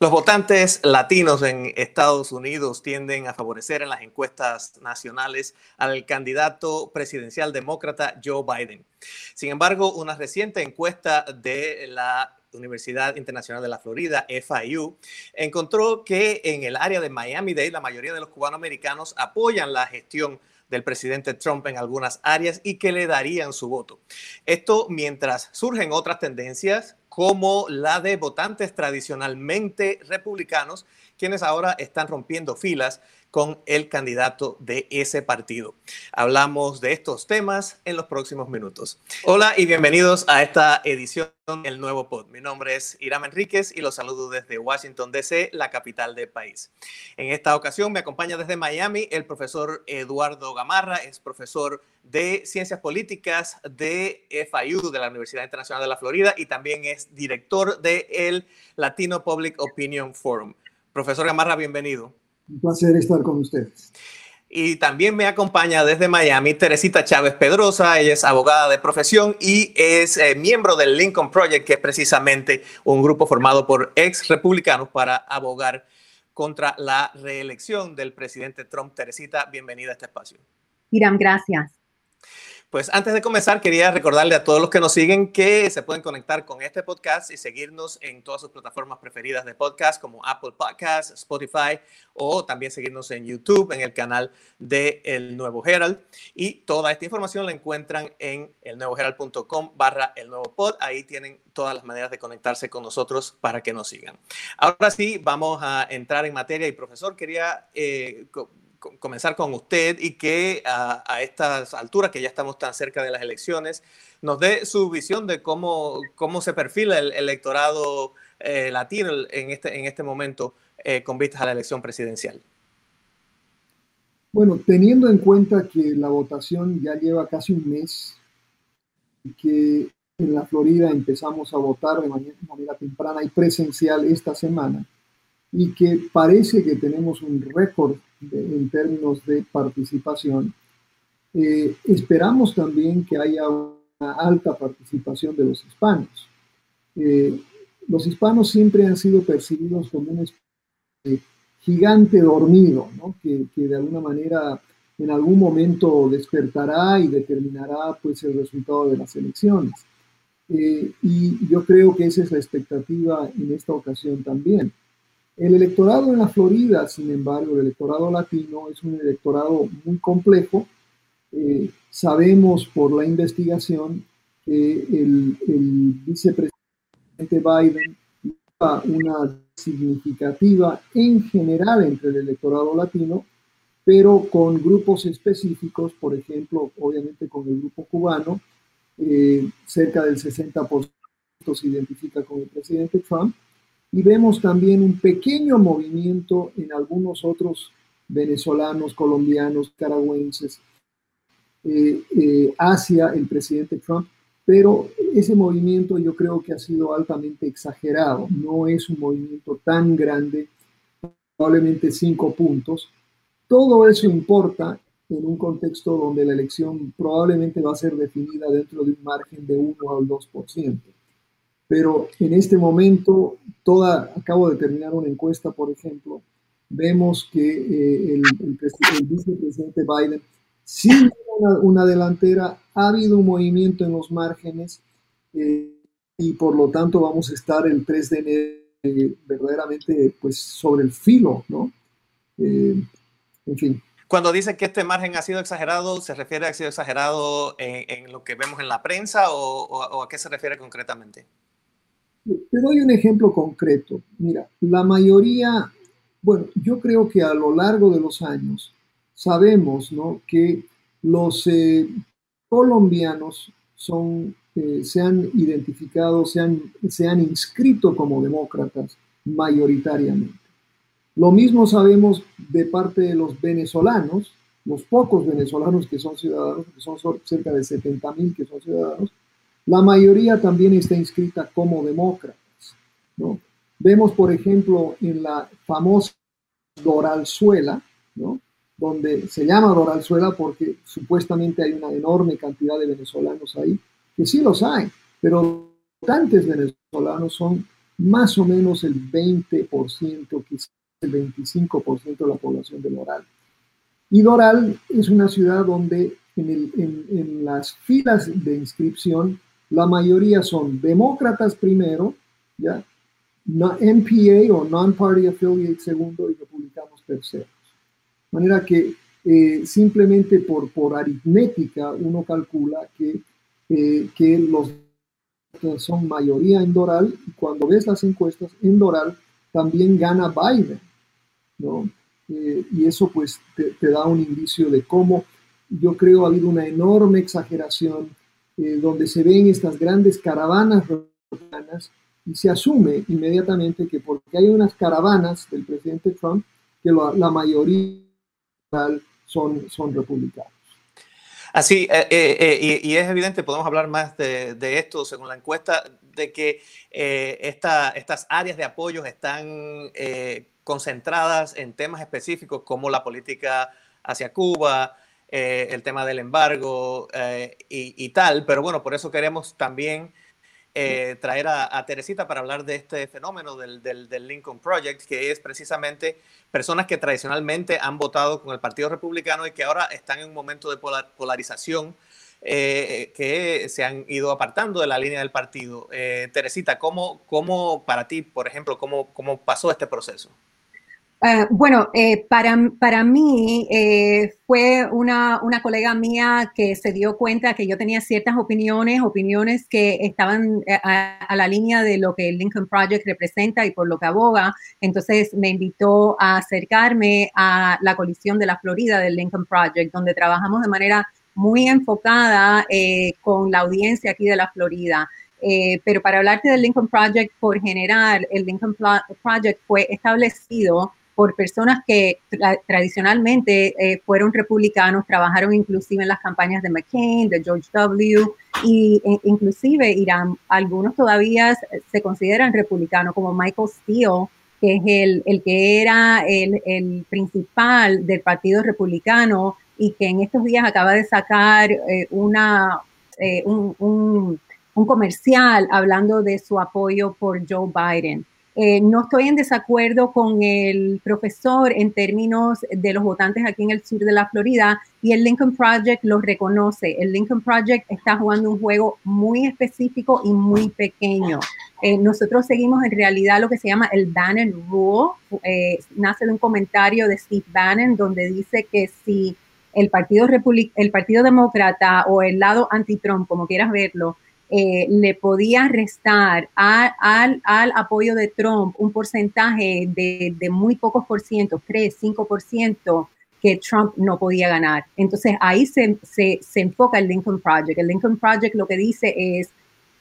Los votantes latinos en Estados Unidos tienden a favorecer en las encuestas nacionales al candidato presidencial demócrata Joe Biden. Sin embargo, una reciente encuesta de la Universidad Internacional de la Florida, FIU, encontró que en el área de Miami-Dade la mayoría de los cubanoamericanos apoyan la gestión del presidente Trump en algunas áreas y que le darían su voto. Esto mientras surgen otras tendencias como la de votantes tradicionalmente republicanos, quienes ahora están rompiendo filas con el candidato de ese partido. Hablamos de estos temas en los próximos minutos. Hola y bienvenidos a esta edición del Nuevo Pod. Mi nombre es Iram Enríquez y los saludo desde Washington, D.C., la capital del país. En esta ocasión me acompaña desde Miami el profesor Eduardo Gamarra, es profesor de Ciencias Políticas de FIU, de la Universidad Internacional de la Florida, y también es director del el Latino Public Opinion Forum. Profesor Gamarra, bienvenido. Un placer estar con ustedes. Y también me acompaña desde Miami Teresita Chávez Pedrosa. Ella es abogada de profesión y es eh, miembro del Lincoln Project, que es precisamente un grupo formado por ex republicanos para abogar contra la reelección del presidente Trump. Teresita, bienvenida a este espacio. Irán, gracias. Pues antes de comenzar, quería recordarle a todos los que nos siguen que se pueden conectar con este podcast y seguirnos en todas sus plataformas preferidas de podcast como Apple Podcasts, Spotify o también seguirnos en YouTube en el canal de El Nuevo Herald. Y toda esta información la encuentran en elnuevoherald.com barra el nuevo pod. Ahí tienen todas las maneras de conectarse con nosotros para que nos sigan. Ahora sí, vamos a entrar en materia y profesor, quería... Eh, comenzar con usted y que a, estas alturas, que ya estamos tan cerca de las elecciones, nos dé su visión de cómo, cómo se perfila el electorado eh, latino en este, en este momento eh, con vistas a la elección presidencial. Bueno, teniendo en cuenta que la votación ya lleva casi un mes y que en la Florida empezamos a votar de manera, de manera temprana y presencial esta semana, y que parece que tenemos un récord en términos de participación. Eh, esperamos también que haya una alta participación de los hispanos. Eh, los hispanos siempre han sido percibidos como un gigante dormido, ¿no? que, que, de alguna manera en algún momento despertará y determinará pues, el resultado de las elecciones. Eh, y yo creo que esa es la expectativa en esta ocasión también. El electorado en la Florida, sin embargo, el electorado latino es un electorado muy complejo. Eh, sabemos por la investigación que el, vicepresidente Biden tuvo una significativa en general entre el electorado latino, pero con grupos específicos, por ejemplo, obviamente con el grupo cubano, eh, cerca del 60% se identifica con el presidente Trump, y vemos también un pequeño movimiento en algunos otros venezolanos, colombianos, caragüenses eh, eh, hacia el presidente Trump, pero ese movimiento yo creo que ha sido altamente exagerado, no es un movimiento tan grande, probablemente cinco puntos. Todo eso importa en un contexto donde la elección probablemente va a ser definida dentro de un margen de 1 al 2% pero en este momento, toda, acabo de terminar una encuesta, por ejemplo, vemos que eh, el, el, vicepresidente Biden, sin una, una, delantera, ha habido un movimiento en los márgenes eh, y por lo tanto vamos a estar el 3 de enero eh, verdaderamente pues, sobre el filo, ¿no? en fin. Cuando dice que este margen ha sido exagerado, ¿se refiere a que ha sido exagerado en, en lo que vemos en la prensa o, o, o a qué se refiere concretamente? Te doy un ejemplo concreto. Mira, la mayoría, bueno, yo creo que a lo largo de los años sabemos ¿no? que los eh, colombianos son, eh, se han identificado, se han, se han inscrito como demócratas mayoritariamente. Lo mismo sabemos de parte de los venezolanos, los pocos venezolanos que son ciudadanos, que son cerca de 70 mil que son ciudadanos, la mayoría también está inscrita como demócratas. ¿no? Vemos, por ejemplo, en la famosa Doralzuela, ¿no? donde se llama Doralzuela porque supuestamente hay una enorme cantidad de venezolanos ahí, que sí los hay, pero votantes venezolanos son más o menos el 20%, quizás el 25% de la población de Doral. Y Doral es una ciudad donde en, las filas de inscripción la mayoría son demócratas primero, ¿ya? NPA o Non-Party Affiliate segundo y republicanos terceros. De manera que eh, simplemente por, por aritmética uno calcula que, eh, que los son mayoría en Doral y cuando ves las encuestas en Doral también gana Biden, ¿no? Eh, y eso pues te, da un indicio de cómo yo creo ha habido una enorme exageración donde se ven estas grandes caravanas republicanas y se asume inmediatamente que porque hay unas caravanas del presidente Trump, que la mayoría son, son republicanos. Así, eh, eh, eh, y, es evidente, podemos hablar más de, esto según la encuesta, de que estas áreas de apoyo están concentradas en temas específicos como la política hacia Cuba, el tema del embargo y, y, tal, pero bueno, por eso queremos también eh, traer a, Teresita para hablar de este fenómeno del, Lincoln Project, que es precisamente personas que tradicionalmente han votado con el Partido Republicano y que ahora están en un momento de polarización. Eh, que se han ido apartando de la línea del partido. Eh, Teresita, ¿cómo, ¿cómo, para ti, por ejemplo, cómo, cómo pasó este proceso? Eh, bueno, eh, para, para mí eh, fue una, una, colega mía que se dio cuenta que yo tenía ciertas opiniones, opiniones que estaban a, la línea de lo que el Lincoln Project representa y por lo que aboga. Entonces me invitó a acercarme a la colisión de la Florida del Lincoln Project, donde trabajamos de manera muy enfocada con la audiencia aquí de la Florida. pero para hablarte del Lincoln Project por general, el Lincoln Project fue establecido por personas que tradicionalmente eh, fueron republicanos, trabajaron inclusive en las campañas de McCain, de George W. y e, inclusive Irán, algunos todavía se consideran republicanos, como Michael Steele, que es el, el que era el, el, principal del Partido Republicano y que en estos días acaba de sacar eh, una, eh, un, un, un comercial hablando de su apoyo por Joe Biden. Eh, no estoy en desacuerdo con el profesor en términos de los votantes aquí en el sur de la Florida y el Lincoln Project lo reconoce. El Lincoln Project está jugando un juego muy específico y muy pequeño. Eh, nosotros seguimos en realidad lo que se llama el Bannon Rule. Eh, nace de un comentario de Steve Bannon donde dice que si el Partido, el Partido Demócrata o el lado anti-Trump, como quieras verlo, eh, le podía restar al, apoyo de Trump un porcentaje de, muy pocos por ciento, 3, 5 por ciento, que Trump no podía ganar. Entonces ahí se, enfoca el Lincoln Project. El Lincoln Project lo que dice es,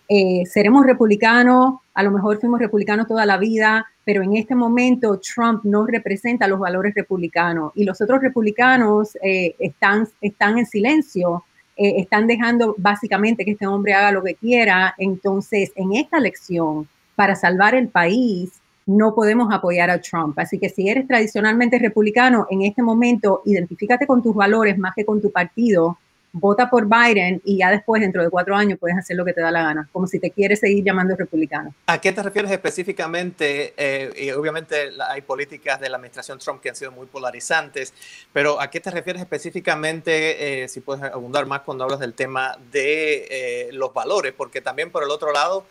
eh, seremos republicanos, a lo mejor fuimos republicanos toda la vida, pero en este momento Trump no representa los valores republicanos y los otros republicanos eh, están, están en silencio eh, están dejando básicamente que este hombre haga lo que quiera. Entonces, en esta elección, para salvar el país, no podemos apoyar a Trump. Así que si eres tradicionalmente republicano, en este momento, identifícate con tus valores más que con tu partido vota por Biden y ya después, dentro de cuatro años, puedes hacer lo que te da la gana, como si te quieres seguir llamando republicano. ¿A qué te refieres específicamente? Eh, obviamente hay políticas de la administración Trump que han sido muy polarizantes, pero ¿a qué te refieres específicamente, eh, si puedes abundar más cuando hablas del tema de eh, los valores? Porque también por el otro lado,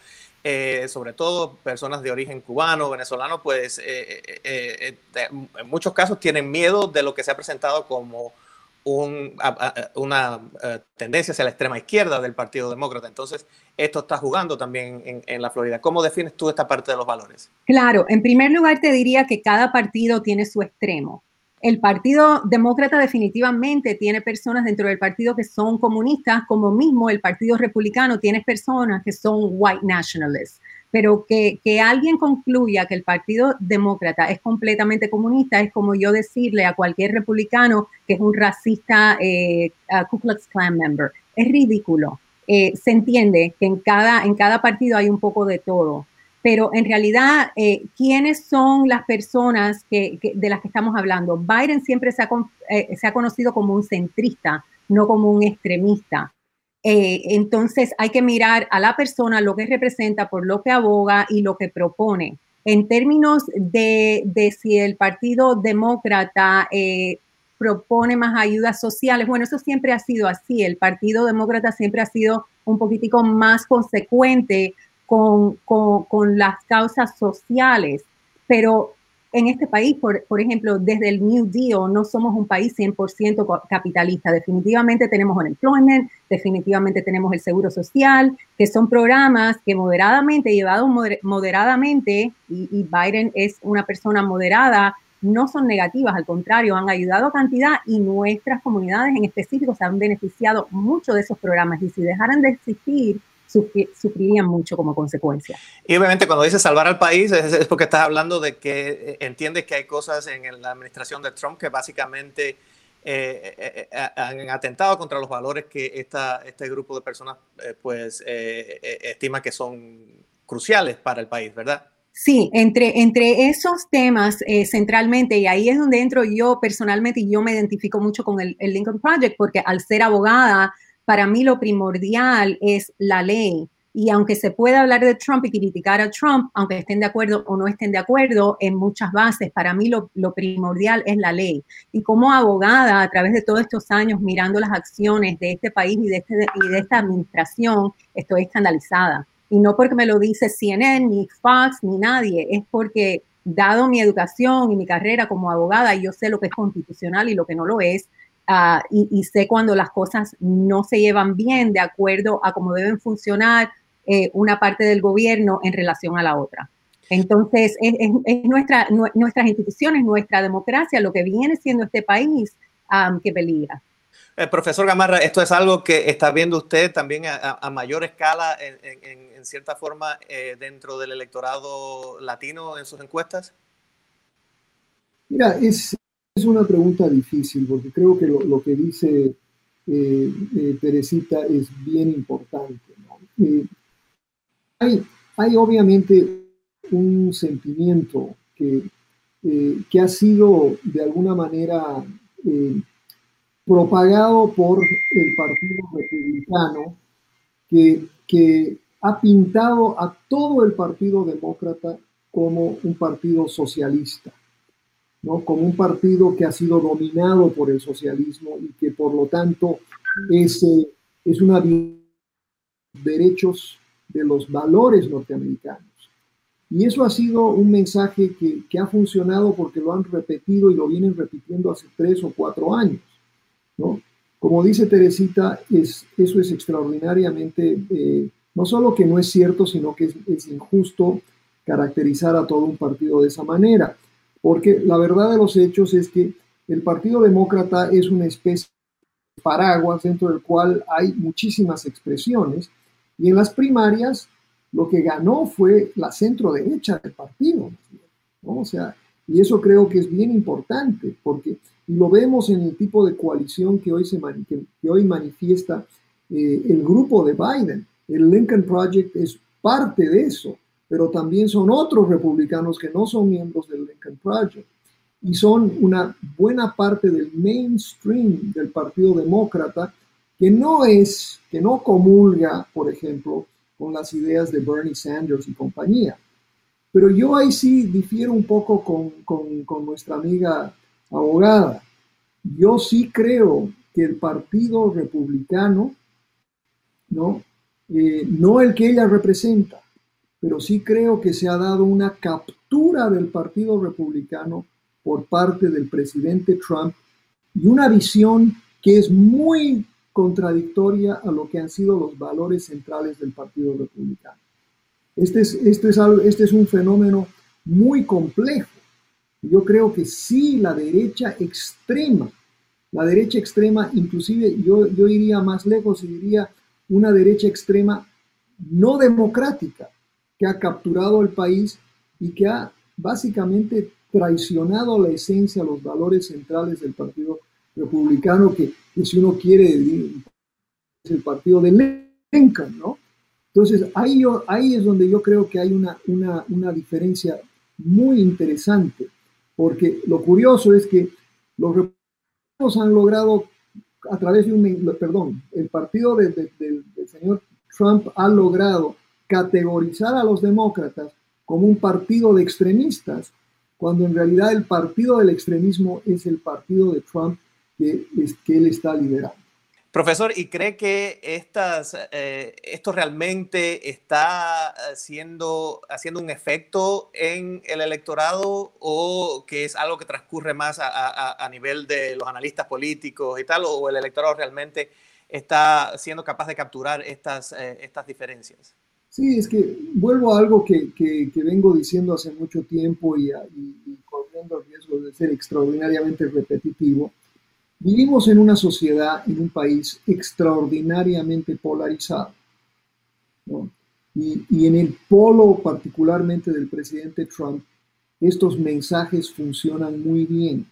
sobre todo personas de origen cubano, venezolano, pues en muchos casos tienen miedo de lo que se ha presentado como una eh, tendencia hacia la extrema izquierda del Partido Demócrata. Entonces, esto está jugando también en, en, la Florida. ¿Cómo defines tú esta parte de los valores? Claro, en primer lugar te diría que cada partido tiene su extremo. El Partido Demócrata definitivamente tiene personas dentro del partido que son comunistas, como mismo el Partido Republicano tiene personas que son white nationalists pero que, que, alguien concluya que el Partido Demócrata es completamente comunista es como yo decirle a cualquier republicano que es un racista eh, Ku Klux Klan member. Es ridículo. Eh, se entiende que en cada, en cada partido hay un poco de todo, pero en realidad, eh, ¿quiénes son las personas que, de las que estamos hablando? Biden siempre se ha, se ha conocido como un centrista, no como un extremista. Eh, entonces hay que mirar a la persona, lo que representa, por lo que aboga y lo que propone. En términos de, si el Partido Demócrata eh, propone más ayudas sociales, bueno, eso siempre ha sido así. El Partido Demócrata siempre ha sido un poquitico más consecuente con, con las causas sociales, pero en este país, por, por, ejemplo, desde el New Deal, no somos un país 100% capitalista. Definitivamente tenemos unemployment, definitivamente tenemos el seguro social, que son programas que moderadamente, llevados moderadamente, y, y Biden es una persona moderada, no son negativas, al contrario, han ayudado a cantidad y nuestras comunidades en específico se han beneficiado mucho de esos programas. Y si dejaran de existir, sufrirían mucho como consecuencia. Y obviamente cuando dices salvar al país es, porque estás hablando de que eh, entiendes que hay cosas en la administración de Trump que básicamente eh, eh, han atentado contra los valores que esta, este grupo de personas pues estima que son cruciales para el país, ¿verdad? Sí, entre, entre esos temas centralmente, y ahí es donde entro yo personalmente y yo me identifico mucho con el, el Lincoln Project, porque al ser abogada, para mí lo primordial es la ley. Y aunque se pueda hablar de Trump y criticar a Trump, aunque estén de acuerdo o no estén de acuerdo en muchas bases, para mí lo, primordial es la ley. Y como abogada, a través de todos estos años mirando las acciones de este país y de, este, y de esta administración, estoy escandalizada. Y no porque me lo dice CNN, ni Fox, ni nadie, es porque dado mi educación y mi carrera como abogada, yo sé lo que es constitucional y lo que no lo es, Ah, y, sé cuando las cosas no se llevan bien de acuerdo a cómo deben funcionar eh, una parte del gobierno en relación a la otra. Entonces, es, nuestra, nuestras instituciones, nuestra democracia, lo que viene siendo este país que peligra. Eh, profesor Gamarra, ¿esto es algo que está viendo usted también a, mayor escala, en, cierta forma, eh, dentro del electorado latino en sus encuestas? Mira, es, es una pregunta difícil porque creo que lo, que dice eh, eh, Teresita es bien importante. Eh, hay, hay, obviamente un sentimiento que, que, ha sido de alguna manera propagado por el Partido Republicano que, que ha pintado a todo el Partido Demócrata como un partido socialista como un partido que ha sido dominado por el socialismo y que por lo tanto es, es una derechos de los valores norteamericanos. Y eso ha sido un mensaje que, que, ha funcionado porque lo han repetido y lo vienen repitiendo hace tres o cuatro años. ¿no? Como dice Teresita, es, eso es extraordinariamente, eh, no solo que no es cierto, sino que es injusto caracterizar a todo un partido de esa manera porque la verdad de los hechos es que el Partido Demócrata es una especie de paraguas dentro del cual hay muchísimas expresiones y en las primarias lo que ganó fue la centro derecha del partido. O sea, y eso creo que es bien importante porque lo vemos en el tipo de coalición que hoy, se que, hoy manifiesta eh, el grupo de Biden. El Lincoln Project es parte de eso pero también son otros republicanos que no son miembros del Lincoln Project y son una buena parte del mainstream del Partido Demócrata que no es, que no comulga, por ejemplo, con las ideas de Bernie Sanders y compañía. Pero yo ahí sí difiero un poco con, con, con nuestra amiga abogada. Yo sí creo que el Partido Republicano, ¿no? Eh, no el que ella representa, pero sí creo que se ha dado una captura del Partido Republicano por parte del presidente Trump y una visión que es muy contradictoria a lo que han sido los valores centrales del Partido Republicano. Este es, este es, este es un fenómeno muy complejo. Yo creo que sí, la derecha extrema, la derecha extrema, inclusive yo, yo iría más lejos y diría una derecha extrema no democrática, que ha capturado el país y que ha básicamente traicionado la esencia, los valores centrales del Partido Republicano, que, si uno quiere, es el partido de Lincoln, ¿no? Entonces, ahí, yo, ahí es donde yo creo que hay una, una, una diferencia muy interesante, porque lo curioso es que los republicanos han logrado a través de un, perdón, el partido del señor Trump ha logrado categorizar a los demócratas como un partido de extremistas, cuando en realidad el partido del extremismo es el partido de Trump que, que él está liderando. Profesor, ¿y cree que estas, eh, esto realmente está haciendo, haciendo un efecto en el electorado o que es algo que transcurre más a, nivel de los analistas políticos y tal, o el electorado realmente está siendo capaz de capturar estas, eh, estas diferencias? Sí, es que vuelvo a algo que, que, vengo diciendo hace mucho tiempo y, corriendo el riesgo de ser extraordinariamente repetitivo Vivimos en una sociedad, en un país extraordinariamente polarizado. Y, en el polo particularmente del presidente Trump, estos mensajes funcionan muy bien.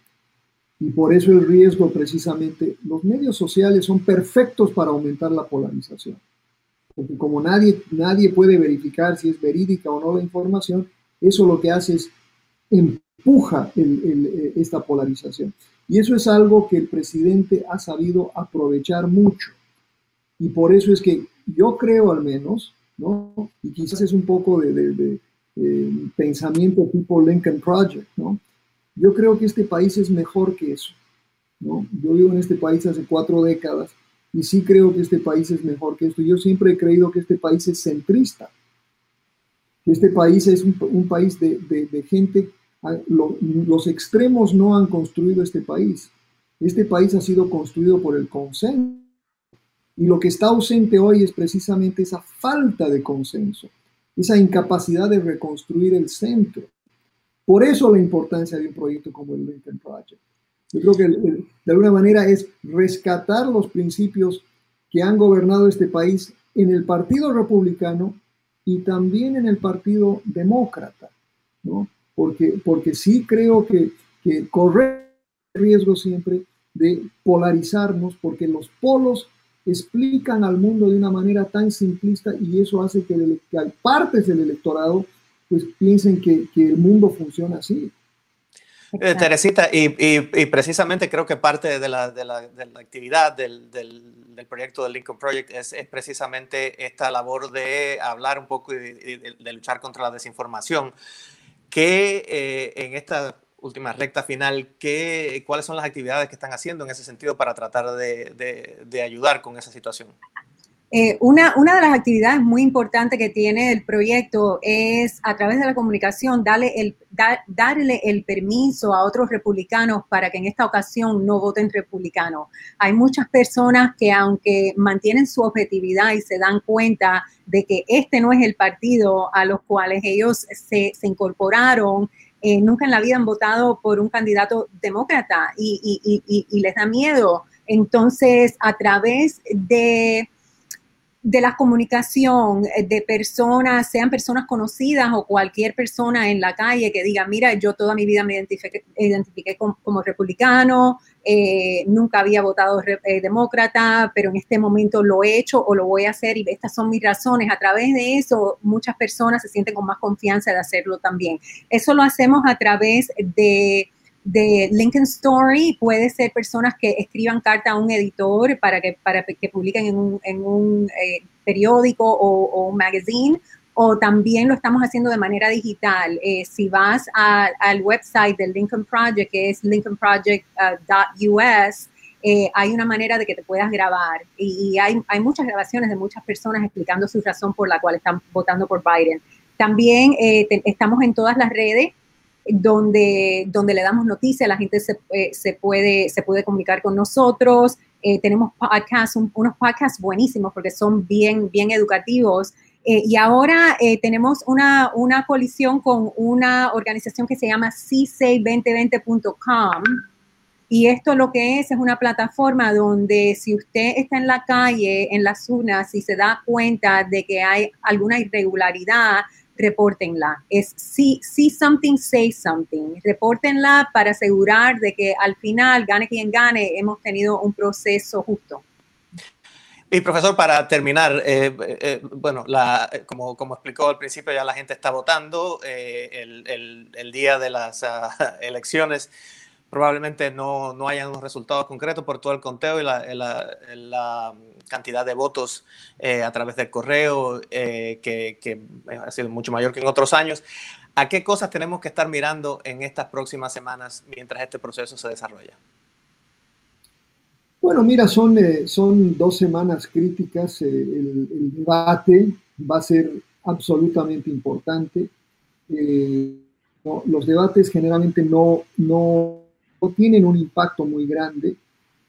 Y por eso el riesgo precisamente, los medios sociales son perfectos para aumentar la polarización. Porque como nadie, nadie puede verificar si es verídica o no la información, eso lo que hace es empuja esta polarización. Y eso es algo que el presidente ha sabido aprovechar mucho. Y por eso es que yo creo al menos, ¿no? Y quizás es un poco de, pensamiento tipo Lincoln Project, ¿no? Yo creo que este país es mejor que eso, ¿no? Yo vivo en este país hace cuatro décadas y sí creo que este país es mejor que esto. Yo siempre he creído que este país es centrista, este país es un, un país de, de gente Ah, los extremos no han construido este país. Este país ha sido construido por el consenso. Y lo que está ausente hoy es precisamente esa falta de consenso, esa incapacidad de reconstruir el centro. Por eso la importancia de un proyecto como el Lincoln Project. Yo creo que de alguna manera es rescatar los principios que han gobernado este país en el Partido Republicano y también en el Partido Demócrata. ¿no? porque, porque sí creo que, que corre riesgo siempre de polarizarnos, porque los polos explican al mundo de una manera tan simplista y eso hace que, el, partes del electorado pues piensen que, que el mundo funciona así. Eh, Teresita, y, y, precisamente creo que parte de la, de la, de la actividad del, del, del, proyecto del Lincoln Project es, es, precisamente esta labor de hablar un poco y de, luchar contra la desinformación. ¿Qué eh, en esta última recta final, ¿qué, cuáles son las actividades que están haciendo en ese sentido para tratar de, de, ayudar con esa situación? Eh, una, una, de las actividades muy importantes que tiene el proyecto es a través de la comunicación darle el, darle el permiso a otros republicanos para que en esta ocasión no voten republicano. Hay muchas personas que aunque mantienen su objetividad y se dan cuenta de que este no es el partido a los cuales ellos se, se incorporaron, eh, nunca en la vida han votado por un candidato demócrata y les da miedo. Entonces, a través de de la comunicación eh, de personas, sean personas conocidas o cualquier persona en la calle que diga, mira, yo toda mi vida me identifiqué, como, republicano, eh, nunca había votado eh, demócrata, pero en este momento lo he hecho o lo voy a hacer y estas son mis razones. A través de eso, muchas personas se sienten con más confianza de hacerlo también. Eso lo hacemos a través de de Lincoln Story puede ser personas que escriban carta a un editor para que, para que publiquen en un, en un eh, periódico o, un magazine, o también lo estamos haciendo de manera digital. Eh, si vas al website del Lincoln Project, que es lincolnproject.us, eh, hay una manera de que te puedas grabar y, hay, hay, muchas grabaciones de muchas personas explicando su razón por la cual están votando por Biden. También estamos en todas las redes donde, donde le damos noticias, la gente se, eh, se, puede, se puede comunicar con nosotros. Eh, tenemos podcasts, unos podcasts buenísimos porque son bien, bien educativos. Eh, y ahora tenemos una, una colisión con una organización que se llama c2020.com. Y esto lo que es es una plataforma donde si usted está en la calle, en las urnas, y se da cuenta de que hay alguna irregularidad, repórtenla. Es see, see something, say something. Repórtenla para asegurar de que al final, gane quien gane, hemos tenido un proceso justo. Y profesor, para terminar, eh, eh, bueno, la, como, como, explicó al principio, ya la gente está votando eh, el, el, día de las uh, elecciones. Probablemente no, no hayan unos resultados concretos por todo el conteo y la, cantidad de votos eh, a través del correo, eh, que, que, ha sido mucho mayor que en otros años. ¿A qué cosas tenemos que estar mirando en estas próximas semanas mientras este proceso se desarrolla? Bueno, mira, son, eh, son dos semanas críticas. el, debate va a ser absolutamente importante. los debates generalmente no, no tienen un impacto muy grande,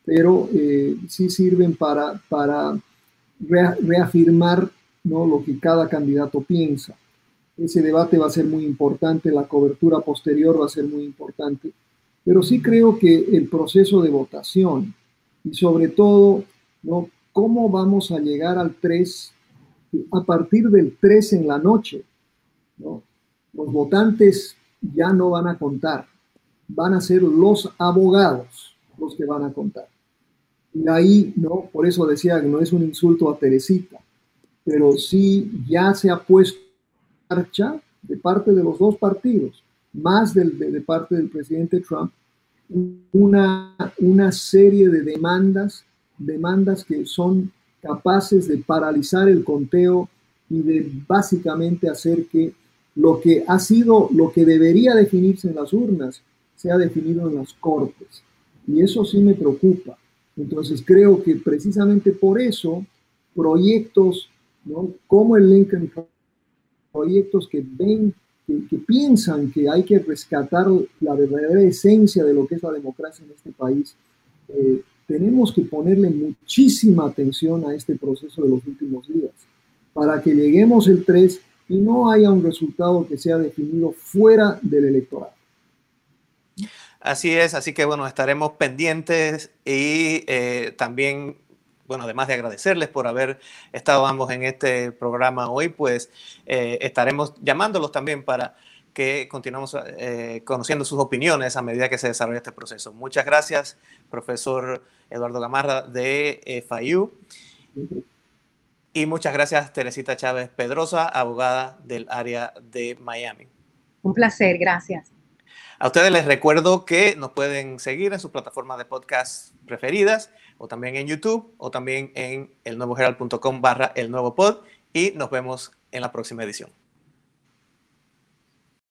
pero eh, sí sirven para, para reafirmar ¿no? lo que cada candidato piensa. Ese debate va a ser muy importante, la cobertura posterior va a ser muy importante, pero sí creo que el proceso de votación y sobre todo ¿no? cómo vamos a llegar al 3 a partir del 3 en la noche. ¿no? Los votantes ya no van a contar van a ser los abogados los que van a contar. Y ahí, ¿no? Por eso decía que no es un insulto a Teresita, pero sí ya se ha puesto en marcha de parte de los dos partidos, más de, de, parte del presidente Trump, una, una serie de demandas, demandas que son capaces de paralizar el conteo y de básicamente hacer que lo que ha sido, lo que debería definirse en las urnas, sea definido en las cortes. Y eso sí me preocupa. Entonces creo que precisamente por eso proyectos como el Lincoln, proyectos que ven, que, piensan que hay que rescatar la verdadera esencia de lo que es la democracia en este país, eh, tenemos que ponerle muchísima atención a este proceso de los últimos días para que lleguemos el 3 y no haya un resultado que sea definido fuera del electorado. Así es, así que bueno, estaremos pendientes y eh, también, bueno, además de agradecerles por haber estado ambos en este programa hoy, pues eh, estaremos llamándolos también para que continuemos eh, conociendo sus opiniones a medida que se desarrolla este proceso. Muchas gracias, profesor Eduardo Gamarra de FIU. Y muchas gracias, Teresita Chávez Pedrosa, abogada del área de Miami. Un placer, gracias. A ustedes les recuerdo que nos pueden seguir en sus plataformas de podcast preferidas o también en YouTube o también en elnuevoherald.com barra el nuevo pod y nos vemos en la próxima edición.